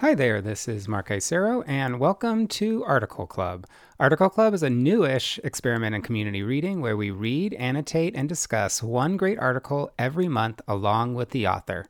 Hi there, this is Mark Isero, and welcome to Article Club. Article Club is a newish experiment in community reading where we read, annotate, and discuss one great article every month along with the author.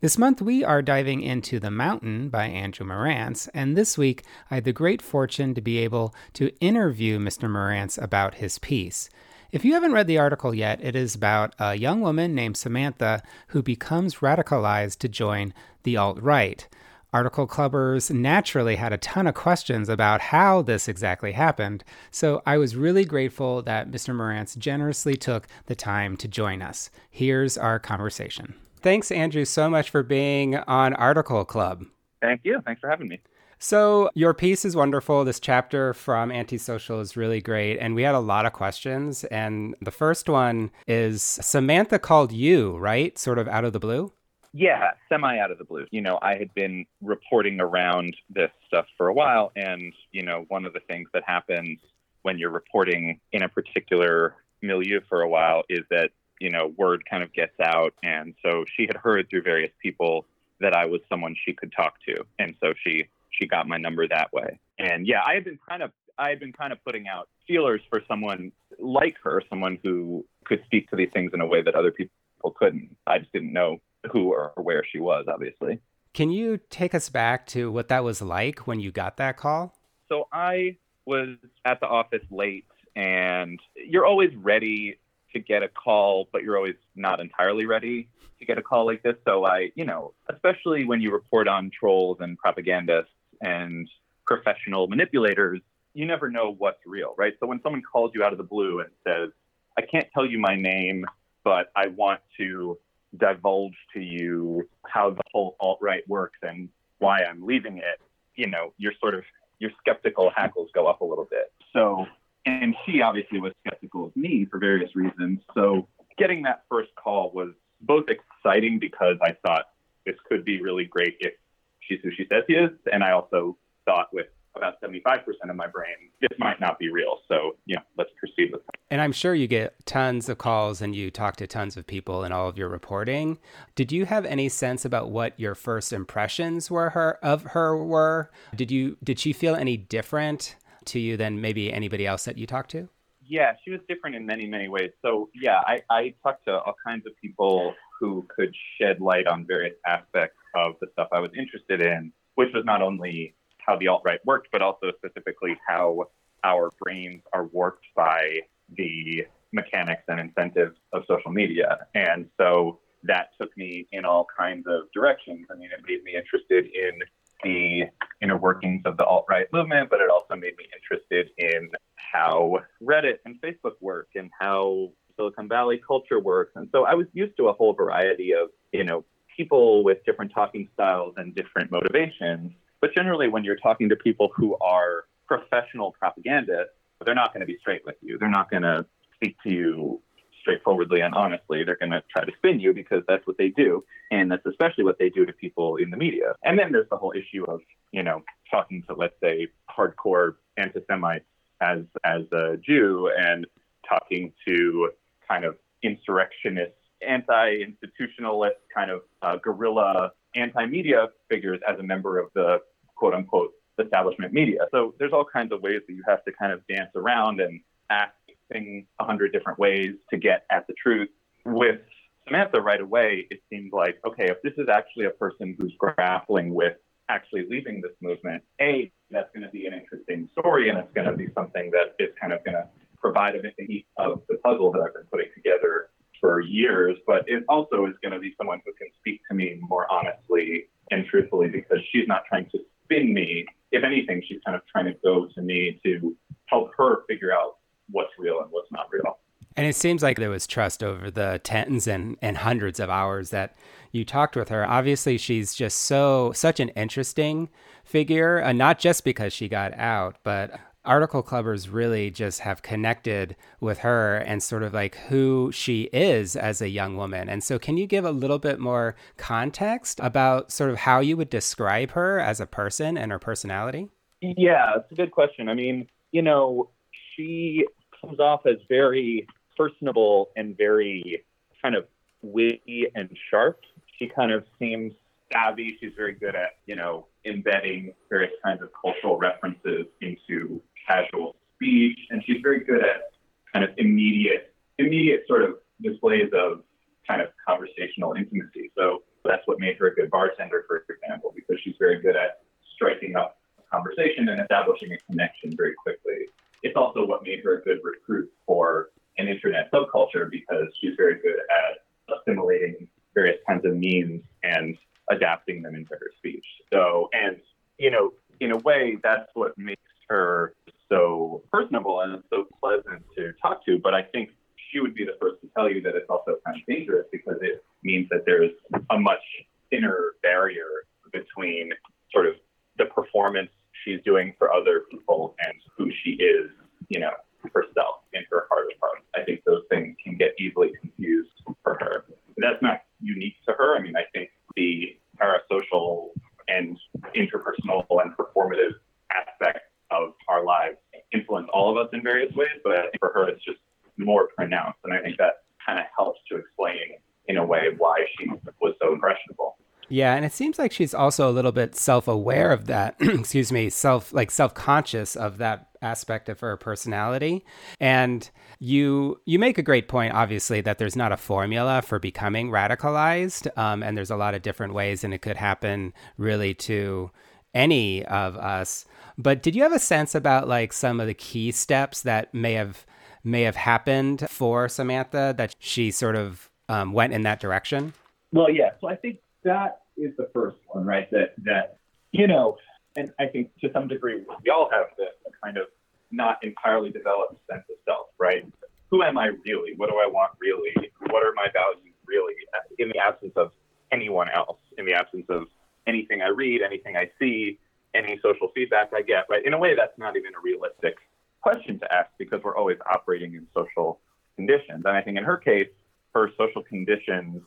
This month we are diving into The Mountain by Andrew Marantz, and this week I had the great fortune to be able to interview Mr. Marantz about his piece. If you haven't read the article yet, it is about a young woman named Samantha who becomes radicalized to join the alt right. Article Clubbers naturally had a ton of questions about how this exactly happened, so I was really grateful that Mr. Marantz generously took the time to join us. Here's our conversation. Thanks, Andrew, so much for being on Article Club. Thank you. Thanks for having me. So, your piece is wonderful. This chapter from Antisocial is really great. And we had a lot of questions. And the first one is Samantha called you, right? Sort of out of the blue? Yeah, semi out of the blue. You know, I had been reporting around this stuff for a while, and you know, one of the things that happens when you're reporting in a particular milieu for a while is that you know word kind of gets out, and so she had heard through various people that I was someone she could talk to, and so she she got my number that way. And yeah, I had been kind of I had been kind of putting out feelers for someone like her, someone who could speak to these things in a way that other people couldn't. I just didn't know who or where she was, obviously. Can you take us back to what that was like when you got that call? So I was at the office late, and you're always ready to get a call, but you're always not entirely ready to get a call like this. So I, you know, especially when you report on trolls and propagandists and professional manipulators, you never know what's real, right? So when someone calls you out of the blue and says, I can't tell you my name, but I want to divulge to you how the whole alt right works and why I'm leaving it, you know, you're sort of your skeptical hackles go up a little bit. So, and she obviously was skeptical of me for various reasons. So, getting that first call was both exciting because I thought this could be really great if she's who she says she is, and I also thought with about 75% of my brain, this might not be real. So, yeah, let's proceed with that. And I'm sure you get tons of calls and you talk to tons of people in all of your reporting. Did you have any sense about what your first impressions were her of her were? Did you did she feel any different to you than maybe anybody else that you talked to? Yeah, she was different in many, many ways. So yeah, I, I talked to all kinds of people who could shed light on various aspects of the stuff I was interested in, which was not only how the alt right worked, but also specifically how our brains are warped by the mechanics and incentives of social media. And so that took me in all kinds of directions. I mean, it made me interested in the inner workings of the alt right movement, but it also made me interested in how Reddit and Facebook work and how Silicon Valley culture works. And so I was used to a whole variety of, you know, people with different talking styles and different motivations. But generally, when you're talking to people who are professional propagandists, they're not going to be straight with you. They're not going to speak to you straightforwardly and honestly. They're going to try to spin you because that's what they do. And that's especially what they do to people in the media. And then there's the whole issue of, you know, talking to, let's say, hardcore anti Semites as, as a Jew and talking to kind of insurrectionist, anti institutionalist, kind of uh, guerrilla anti media figures as a member of the quote unquote establishment media. So there's all kinds of ways that you have to kind of dance around and ask things a hundred different ways to get at the truth. With Samantha right away, it seemed like, okay, if this is actually a person who's grappling with actually leaving this movement, A, that's going to be an interesting story and it's going to be something that is kind of going to provide a piece of the puzzle that I've been putting together for years, but it also is going to be someone who can speak to me more honestly and truthfully because she's not trying to spin me. If anything, she's kind of trying to go to me to help her figure out what's real and what's not real. And it seems like there was trust over the tens and, and hundreds of hours that you talked with her. Obviously, she's just so such an interesting figure, and not just because she got out, but article clubbers really just have connected with her and sort of like who she is as a young woman. And so, can you give a little bit more context about sort of how you would describe her as a person and her personality? Yeah, it's a good question. I mean, you know, she comes off as very personable and very kind of witty and sharp. She kind of seems savvy. She's very good at, you know, embedding various kinds of cultural references into casual speech. And she's very good at kind of immediate, immediate sort of displays of kind of conversational intimacy. So that's what made her a good bartender, for example, because she's very good at striking up a conversation and establishing a connection very quickly. It's also what made her a good recruit for an internet subculture because she's very good at assimilating various kinds of memes and adapting them into her speech. So, and, you know, in a way, that's what makes her so personable and so pleasant to talk to. But I think she would be the first to tell you that it's also kind of dangerous because it means that there's a much thinner barrier between sort of the performance she's doing for other people and who she is, you know, herself in her heart of hearts. I think those things can get easily confused for her. That's not unique to her. I mean, I think the parasocial and interpersonal and performative aspects of our lives influence all of us in various ways, but I think for her it's just more pronounced. And I think that kind of helps to explain in a way why she was so impressionable. Yeah, and it seems like she's also a little bit self-aware of that. excuse me, self like self-conscious of that aspect of her personality. And you you make a great point, obviously, that there's not a formula for becoming radicalized, um, and there's a lot of different ways, and it could happen really to any of us. But did you have a sense about like some of the key steps that may have may have happened for Samantha that she sort of um, went in that direction? Well, yeah. So I think that is the first one, right? That that you know, and I think to some degree we all have this kind of not entirely developed sense of self, right? Who am I really? What do I want really? What are my values really? In the absence of anyone else, in the absence of anything I read, anything I see, any social feedback I get, right? In a way, that's not even a realistic question to ask because we're always operating in social conditions. And I think in her case, her social conditions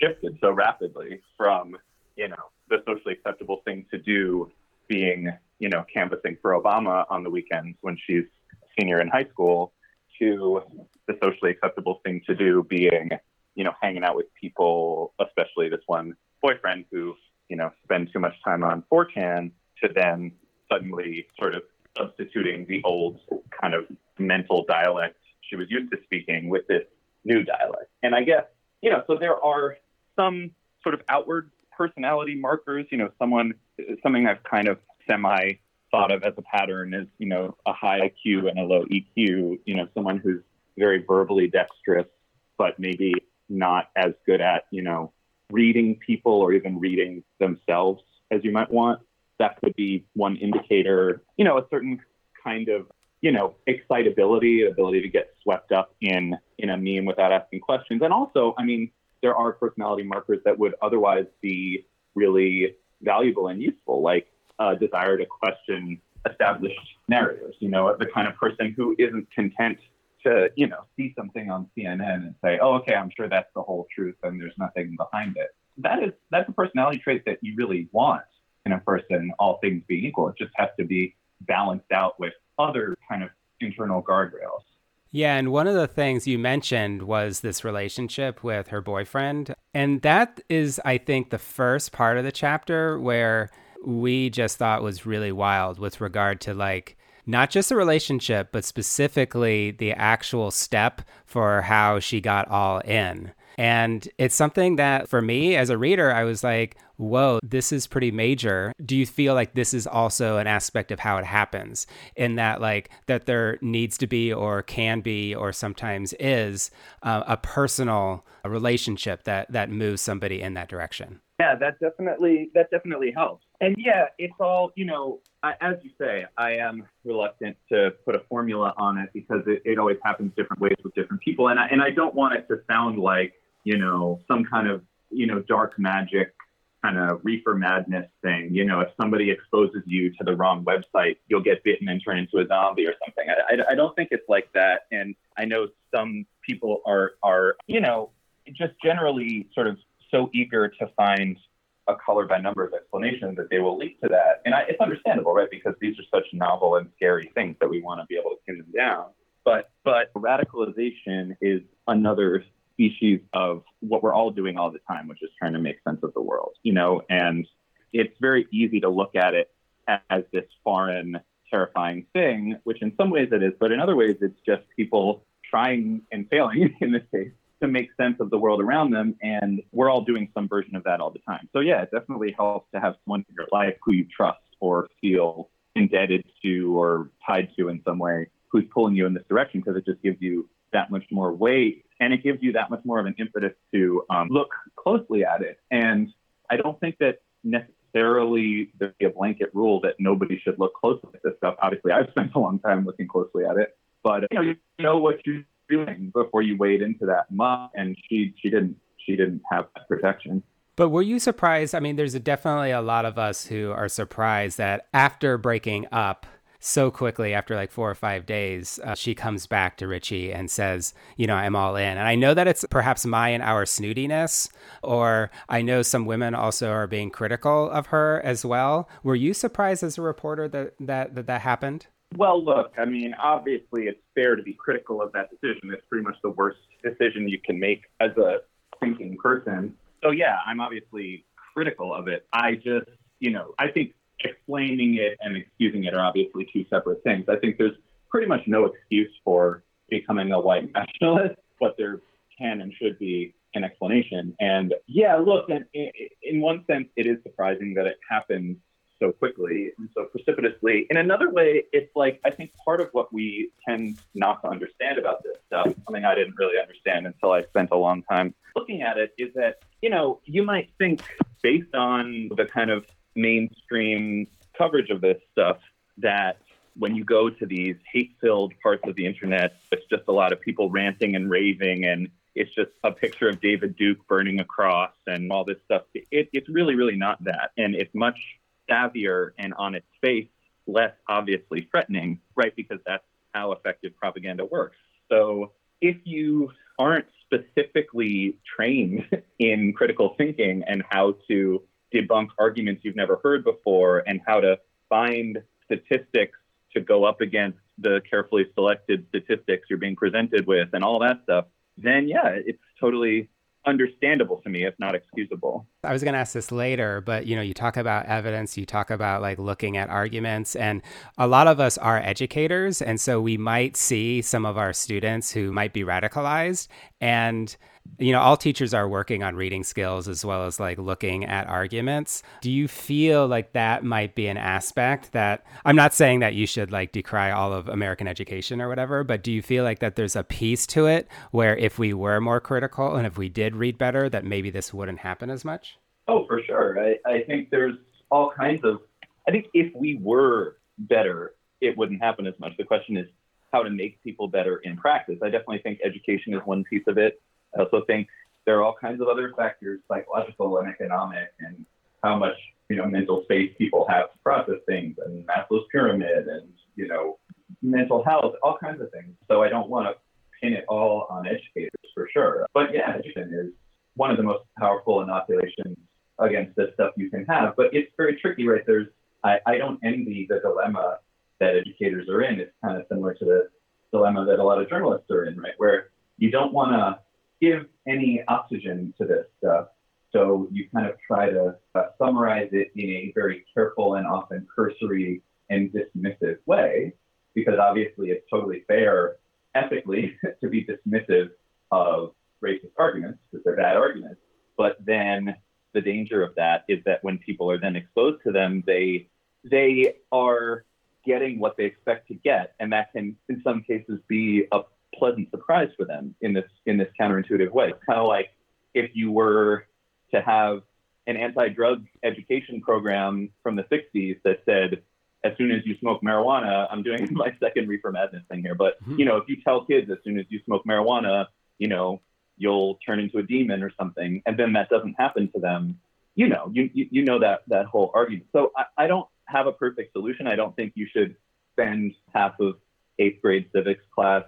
shifted so rapidly from, you know, the socially acceptable thing to do being, you know, canvassing for Obama on the weekends when she's senior in high school to the socially acceptable thing to do being, you know, hanging out with people, especially this one boyfriend who, you know, spend too much time on 4chan to then suddenly sort of substituting the old kind of mental dialect she was used to speaking with this new dialect. And I guess, you know, so there are some sort of outward personality markers, you know, someone, something I've kind of semi thought of as a pattern is, you know, a high IQ and a low EQ, you know, someone who's very verbally dexterous, but maybe not as good at, you know, reading people or even reading themselves as you might want. That could be one indicator, you know, a certain kind of you know, excitability, ability to get swept up in in a meme without asking questions. And also, I mean, there are personality markers that would otherwise be really valuable and useful, like a desire to question established narratives. You know, the kind of person who isn't content to, you know, see something on CNN and say, "Oh, okay, I'm sure that's the whole truth, and there's nothing behind it." That is that's a personality trait that you really want in a person, all things being equal. It just has to be balanced out with other kind of internal guardrails. Yeah, and one of the things you mentioned was this relationship with her boyfriend. And that is, I think, the first part of the chapter where we just thought was really wild with regard to like not just the relationship, but specifically the actual step for how she got all in. And it's something that for me as a reader, I was like, whoa, this is pretty major. Do you feel like this is also an aspect of how it happens in that, like, that there needs to be or can be or sometimes is uh, a personal relationship that, that moves somebody in that direction? Yeah, that definitely that definitely helps. And yeah, it's all you know. I, as you say, I am reluctant to put a formula on it because it, it always happens different ways with different people, and I, and I don't want it to sound like you know some kind of you know dark magic kind of reefer madness thing. You know, if somebody exposes you to the wrong website, you'll get bitten and turn into a zombie or something. I, I, I don't think it's like that. And I know some people are are you know just generally sort of so eager to find a color by numbers explanation that they will leap to that. And I, it's understandable, right? Because these are such novel and scary things that we want to be able to pin them down. But but radicalization is another species of what we're all doing all the time, which is trying to make sense of the world, you know, and it's very easy to look at it as this foreign, terrifying thing, which in some ways it is, but in other ways it's just people trying and failing in this case to make sense of the world around them. And we're all doing some version of that all the time. So, yeah, it definitely helps to have someone in your life who you trust or feel indebted to or tied to in some way who's pulling you in this direction because it just gives you that much more weight and it gives you that much more of an impetus to um, look closely at it. And I don't think that necessarily there'd be a blanket rule that nobody should look closely at this stuff. Obviously, I've spent a long time looking closely at it, but you know, you know what you're doing before you wade into that muck. And she she didn't she didn't have that protection. But were you surprised? I mean, there's definitely a lot of us who are surprised that after breaking up so quickly, after like four or five days, uh, she comes back to Richie and says, You know, I'm all in. And I know that it's perhaps my and our snootiness, or I know some women also are being critical of her as well. Were you surprised as a reporter that that, that, that happened? Well, look, I mean, obviously it's fair to be critical of that decision. It's pretty much the worst decision you can make as a thinking person. So yeah, I'm obviously critical of it. I just, you know, I think explaining it and excusing it are obviously two separate things. I think there's pretty much no excuse for becoming a white nationalist, but there can and should be an explanation. And yeah, look, in, in one sense, it is surprising that it happened so quickly and so precipitously. In another way, it's like I think part of what we tend not to understand about this stuff, something I didn't really understand until I spent a long time looking at it, is that, you know, you might think based on the kind of mainstream coverage of this stuff that when you go to these hate filled parts of the internet, it's just a lot of people ranting and raving and it's just a picture of David Duke burning a cross and all this stuff. It, it's really, really not that. And it's much savvier and on its face less obviously threatening, right? Because that's how effective propaganda works. So if you aren't specifically trained in critical thinking and how to debunk arguments you've never heard before and how to find statistics to go up against the carefully selected statistics you're being presented with and all that stuff, then yeah, it's totally understandable to me if not excusable. I was going to ask this later but you know you talk about evidence you talk about like looking at arguments and a lot of us are educators and so we might see some of our students who might be radicalized and you know all teachers are working on reading skills as well as like looking at arguments. Do you feel like that might be an aspect that i'm not saying that you should like decry all of american education or whatever but do you feel like that there's a piece to it where if we were more critical and if we did read better that maybe this wouldn't happen as much? Oh for sure. I, I think there's all kinds of i think if we were better it wouldn't happen as much. The question is how to make people better in practice. I definitely think education is one piece of it I also think there are all kinds of other factors, psychological and economic, and how much you know mental space people have to process things, and Maslow's pyramid, and you know mental health, all kinds of things. So I don't want to pin it all on educators for sure. But yeah, education is one of the most powerful inoculations against this stuff you can have. But it's very tricky, right? There's I, I don't envy the dilemma that educators are in. It's kind of similar to the dilemma that a lot of journalists are in, right? Where you don't want to give any oxygen to this stuff. So you kind of try to uh, summarize it in a very careful and often cursory and dismissive way, because obviously it's totally fair ethically to be dismissive of racist arguments because they're bad arguments. But then the danger of that is that when people are then exposed to them, they they are getting what they expect to get, and that can, in some cases, be a pleasant surprise for them in this in this counterintuitive way. It's kind of like if you were to have an anti-drug education program from the 60s that said as soon as you smoke marijuana i'm doing my second reefer madness thing here but mm-hmm. you know if you tell kids as soon as you smoke marijuana you know you'll turn into a demon or something and then that doesn't happen to them you know you you, you know that that whole argument so I, I don't have a perfect solution i don't think you should spend half of eighth grade civics class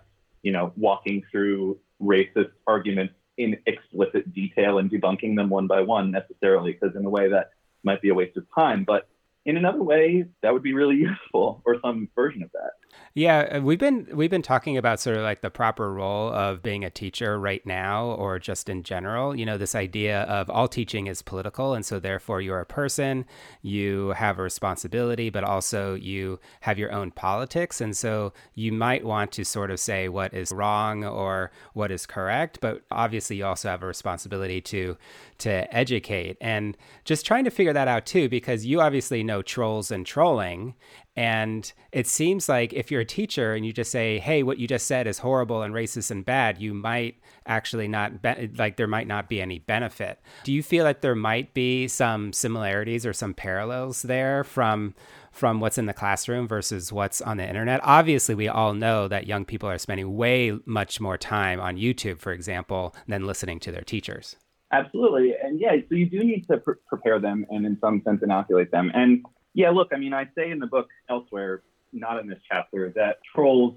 you know, walking through racist arguments in explicit detail and debunking them one by one necessarily, because in a way that might be a waste of time. But in another way, that would be really useful, or some version of that. Yeah, uh, we've been we've been talking about sort of like the proper role of being a teacher right now or just in general. You know, this idea of all teaching is political and so therefore you're a person, you have a responsibility, but also you have your own politics and so you might want to sort of say what is wrong or what is correct, but obviously you also have a responsibility to to educate and just trying to figure that out too because you obviously know trolls and trolling and it seems like if you're a teacher and you just say, hey, what you just said is horrible and racist and bad, you might actually not, be- like, there might not be any benefit. Do you feel like there might be some similarities or some parallels there from? From what's in the classroom versus what's on the internet. Obviously, we all know that young people are spending way much more time on YouTube, for example, than listening to their teachers. Absolutely. And yeah, so you do need to pr- prepare them and in some sense inoculate them. And yeah, look, I mean, I say in the book elsewhere, not in this chapter, that trolls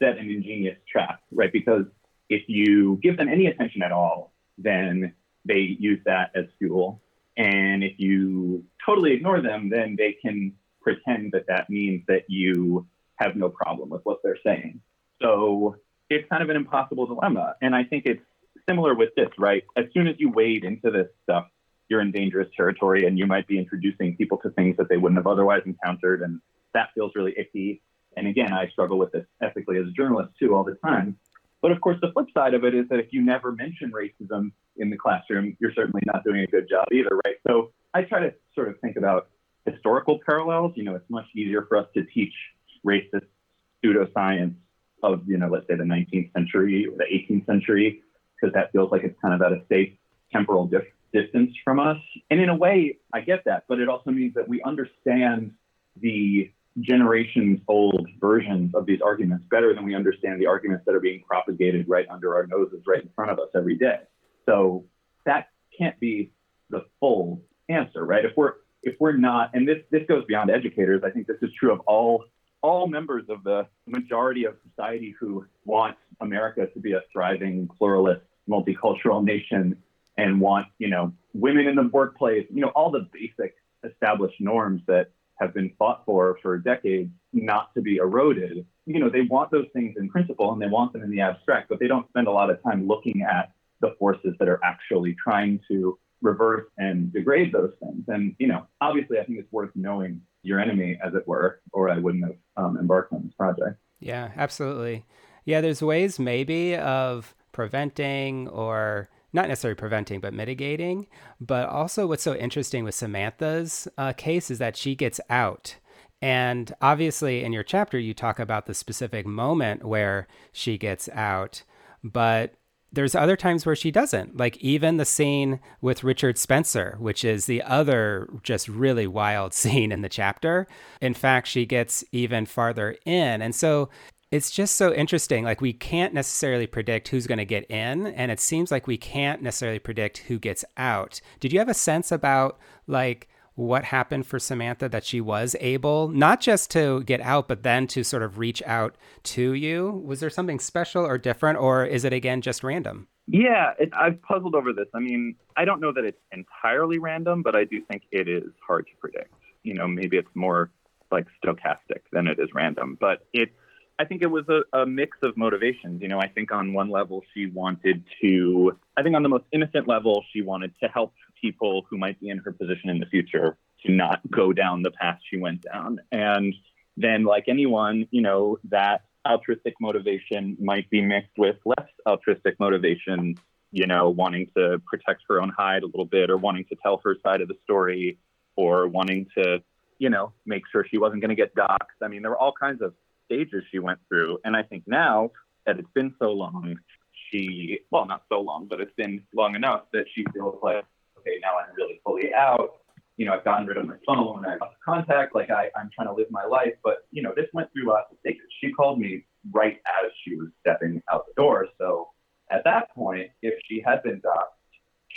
set an ingenious trap, right? Because if you give them any attention at all, then they use that as fuel. And if you totally ignore them, then they can pretend that that means that you have no problem with what they're saying. So it's kind of an impossible dilemma. And I think it's similar with this, right? As soon as you wade into this stuff, you're in dangerous territory and you might be introducing people to things that they wouldn't have otherwise encountered. And that feels really icky. And again, I struggle with this ethically as a journalist too all the time. But of course, the flip side of it is that if you never mention racism in the classroom, you're certainly not doing a good job either, right? So I try to sort of think about historical parallels. You know, it's much easier for us to teach racist pseudoscience of, you know, let's say the 19th century or the 18th century, because that feels like it's kind of at a safe temporal dif- distance from us. And in a way, I get that, but it also means that we understand the generations old versions of these arguments better than we understand the arguments that are being propagated right under our noses, right in front of us every day. So that can't be the full answer, right? If we're if we're not, and this this goes beyond educators, I think this is true of all all members of the majority of society who want America to be a thriving, pluralist, multicultural nation and want, you know, women in the workplace, you know, all the basic established norms that have been fought for for decades not to be eroded. You know, they want those things in principle and they want them in the abstract, but they don't spend a lot of time looking at the forces that are actually trying to reverse and degrade those things. And, you know, obviously, I think it's worth knowing your enemy, as it were, or I wouldn't have um, embarked on this project. Yeah, absolutely. Yeah, there's ways maybe of preventing or not necessarily preventing, but mitigating. But also, what's so interesting with Samantha's uh, case is that she gets out. And obviously, in your chapter, you talk about the specific moment where she gets out. But there's other times where she doesn't. Like even the scene with Richard Spencer, which is the other just really wild scene in the chapter. In fact, she gets even farther in. And so it's just so interesting. Like we can't necessarily predict who's going to get in, and it seems like we can't necessarily predict who gets out. Did you have a sense about like what happened for Samantha that she was able not just to get out, but then to sort of reach out to you? Was there something special or different, or is it again just random? Yeah, it, I've puzzled over this. I mean, I don't know that it's entirely random, but I do think it is hard to predict. You know, maybe it's more like stochastic than it is random, but it's I think it was a, a, mix of motivations. You know, I think on one level, she wanted to, I think on the most innocent level, she wanted to help people who might be in her position in the future to not go down the path she went down. And then, like anyone, you know, that altruistic motivation might be mixed with less altruistic motivation, you know, wanting to protect her own hide a little bit or wanting to tell her side of the story or wanting to, you know, make sure she wasn't going to get doxxed. I mean, there were all kinds of stages she went through. And I think now that it's been so long, she, well, not so long, but it's been long enough that she feels like, okay, now I'm really fully out. You know, I've gotten rid of my phone, I lost contact, like I, I'm trying to live my life. But, you know, this went through lots of stages. She called me right as she was stepping out the door. So at that point, if she had been doxxed,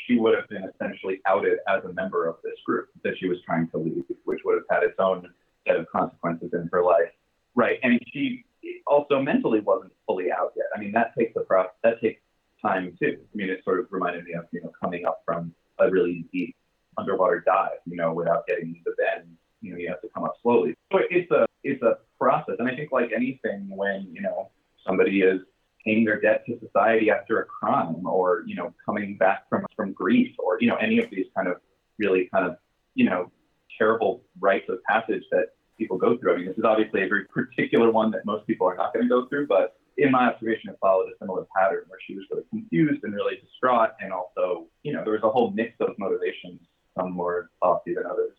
she would have been essentially outed as a member of this group that she was trying to leave, which would have had its own set of consequences in her life. Right. I mean, she also mentally wasn't fully out yet. I mean, that takes a process. That takes time too. I mean, it sort of reminded me of you know coming up from a really deep underwater dive. You know, without getting the bend. You know, you have to come up slowly. So it's a it's a process, and I think like anything when you know somebody is paying their debt to society after a crime or, you know, coming back from, from grief or, you know, any of these kind of really kind of, you know, terrible rites of passage that people go through. I mean, this is obviously a very particular one that most people are not going to go through, but in my observation, it followed a similar pattern where she was really confused and really distraught. And also, you know, there was a whole mix of motivations, some more lofty than others.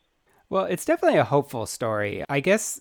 Well, it's definitely a hopeful story. I guess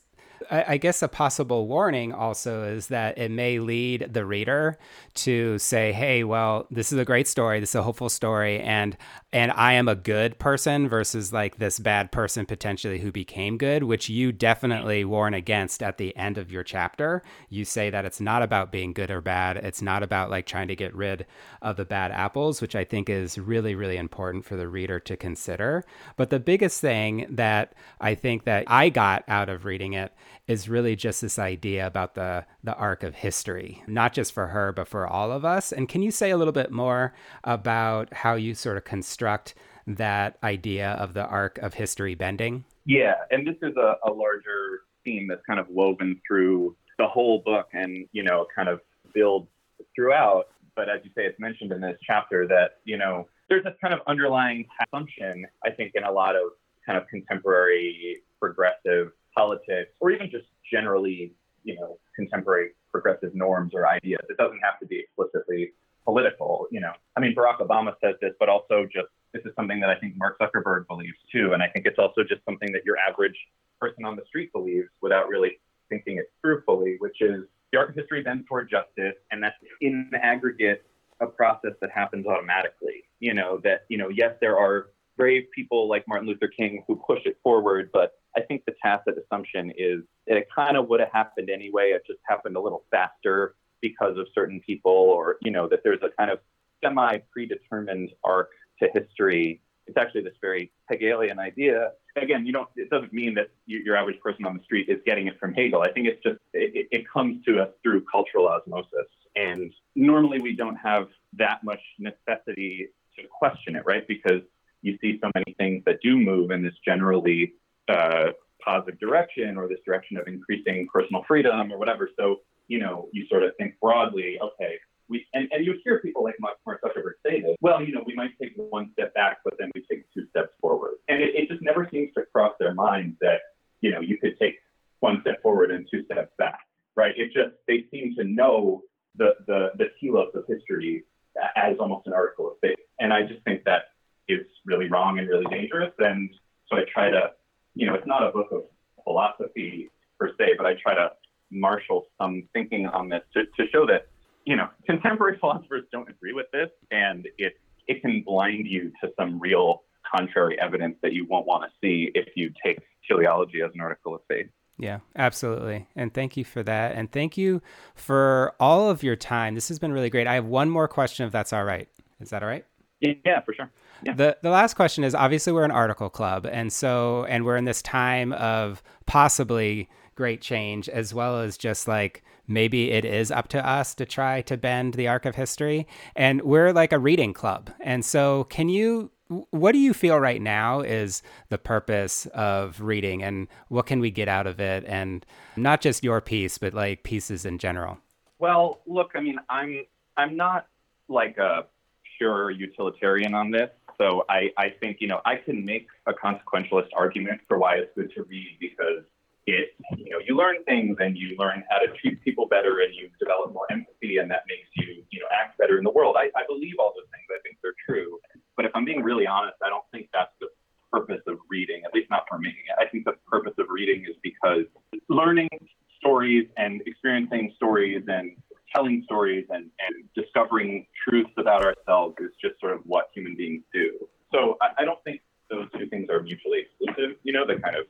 I, guess a possible warning also is that it may lead the reader to say, "Hey, well, this is a great story. This is a hopeful story, and and I am a good person versus like this bad person potentially who became good," which you definitely warn against at the end of your chapter. You say that it's not about being good or bad. It's not about like trying to get rid of the bad apples, which I think is really really important for the reader to consider. But the biggest thing that I think that I got out of reading it is really just this idea about the the arc of history, not just for her but for all of us. And can you say a little bit more about how you sort of construct that idea of the arc of history bending? Yeah, and this is a, a larger theme that's kind of woven through the whole book and, you know, kind of builds throughout. But as you say, it's mentioned in this chapter that, you know, there's this kind of underlying assumption, I think, in a lot of kind of contemporary progressive politics or even just generally, you know, contemporary progressive norms or ideas. It doesn't have to be explicitly political, you know. I mean, Barack Obama says this, but also just this is something that I think Mark Zuckerberg believes too. And I think it's also just something that your average person on the street believes without really thinking it through fully, which is the art of history bends toward justice. And that's in the aggregate a process that happens automatically. You know, that, you know, yes, there are brave people like Martin Luther King who push it forward, but I think the tacit assumption is that it kind of would have happened anyway. It just happened a little faster because of certain people, or you know, that there's a kind of semi predetermined arc to history. It's actually this very Hegelian idea. Again, you don't. It doesn't mean that you, your average person on the street is getting it from Hegel. I think it's just it, it comes to us through cultural osmosis, and normally we don't have that much necessity to question it, right? Because you see so many things that do move in this generally uh, positive direction or this direction of increasing personal freedom or whatever. So, you know, you sort of think broadly, okay, we, and, and you hear people like Mark Zuckerberg say this, well, you know, we might take one step back, but then we take two steps forward. And it, it just never seems to cross their minds that, you know, you could take one step forward and two steps back, right? It just, they seem to know the, the, the telos of history as almost an article of faith. And I just think that is really wrong and really dangerous. And so I try to you know, it's not a book of philosophy per se, but I try to marshal some thinking on this to, to show that, you know, contemporary philosophers don't agree with this, and it it can blind you to some real contrary evidence that you won't want to see if you take teleology as an article of faith. Yeah, absolutely. And thank you for that. And thank you for all of your time. This has been really great. I have one more question, if that's all right. Is that all right? Yeah, for sure. Yeah. The the last question is obviously we're an article club and so and we're in this time of possibly great change as well as just like maybe it is up to us to try to bend the arc of history and we're like a reading club. And so can you what do you feel right now is the purpose of reading and what can we get out of it and not just your piece but like pieces in general? Well, look, I mean, I'm I'm not like a pure utilitarian on this. So I, I think, you know, I can make a consequentialist argument for why it's good to read because it, you know, you learn things and you learn how to treat people better and you develop more empathy and that makes you, you know, act better in the world. I, I believe all those things. I think they're true. But if I'm being really honest, I don't think that's the purpose of reading, at least not for me. I think the purpose of reading is because learning stories and experiencing stories and telling stories and, and discovering truths about ourselves is just sort of what human beings do. So I, I don't think those two things are mutually exclusive. You know, the kind of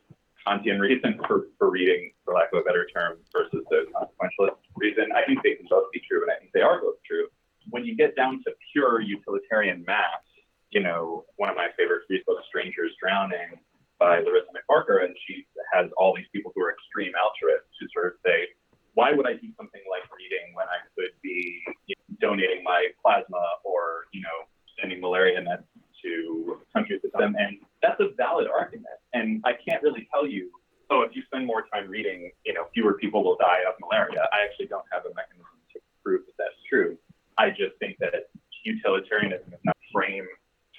Kantian reason for, for reading, for lack of a better term, versus the consequentialist reason. I think they can both be true, and I think they are both true. When you get down to pure utilitarian math, you know, one of my favorite free books, Strangers Drowning, by Larissa MacFarquhar, and she has all these people who are extreme altruists who sort of say, why would I do something like reading when I could be you know, donating my plasma or, you know, sending malaria nets to countries with them? And that's a valid argument. And I can't really tell you, oh, if you spend more time reading, you know, fewer people will die of malaria. I actually don't have a mechanism to prove that that's true. I just think that utilitarianism is not a frame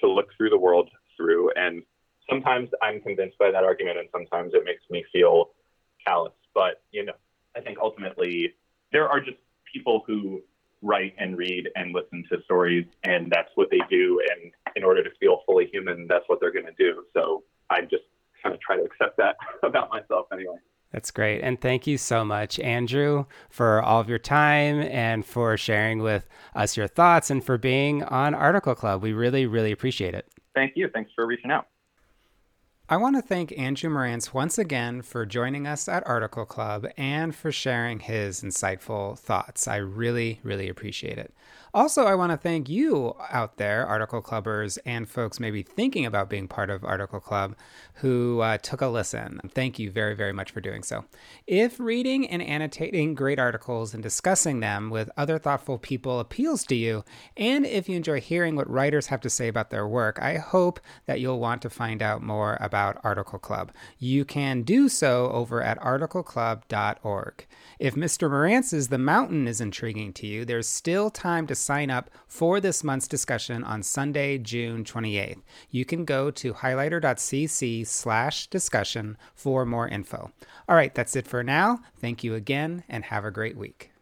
to look through the world through. And sometimes I'm convinced by that argument, and sometimes it makes me feel callous. But, you know, I think ultimately there are just people who write and read and listen to stories, and that's what they do. And in order to feel fully human, that's what they're going to do. So I just kind of try to accept that about myself anyway. That's great. And thank you so much, Andrew, for all of your time and for sharing with us your thoughts and for being on Article Club. We really, really appreciate it. Thank you. Thanks for reaching out. I want to thank Andrew Marantz once again for joining us at Article Club and for sharing his insightful thoughts. I really, really appreciate it. Also, I want to thank you out there, Article Clubbers, and folks maybe thinking about being part of Article Club who uh, took a listen. Thank you very, very much for doing so. If reading and annotating great articles and discussing them with other thoughtful people appeals to you, and if you enjoy hearing what writers have to say about their work, I hope that you'll want to find out more about Article Club. You can do so over at articleclub.org. If Mr. Marantz's The Mountain is intriguing to you, there's still time to sign up for this month's discussion on Sunday, June 28th. You can go to highlighter.cc slash discussion for more info. All right, that's it for now. Thank you again and have a great week.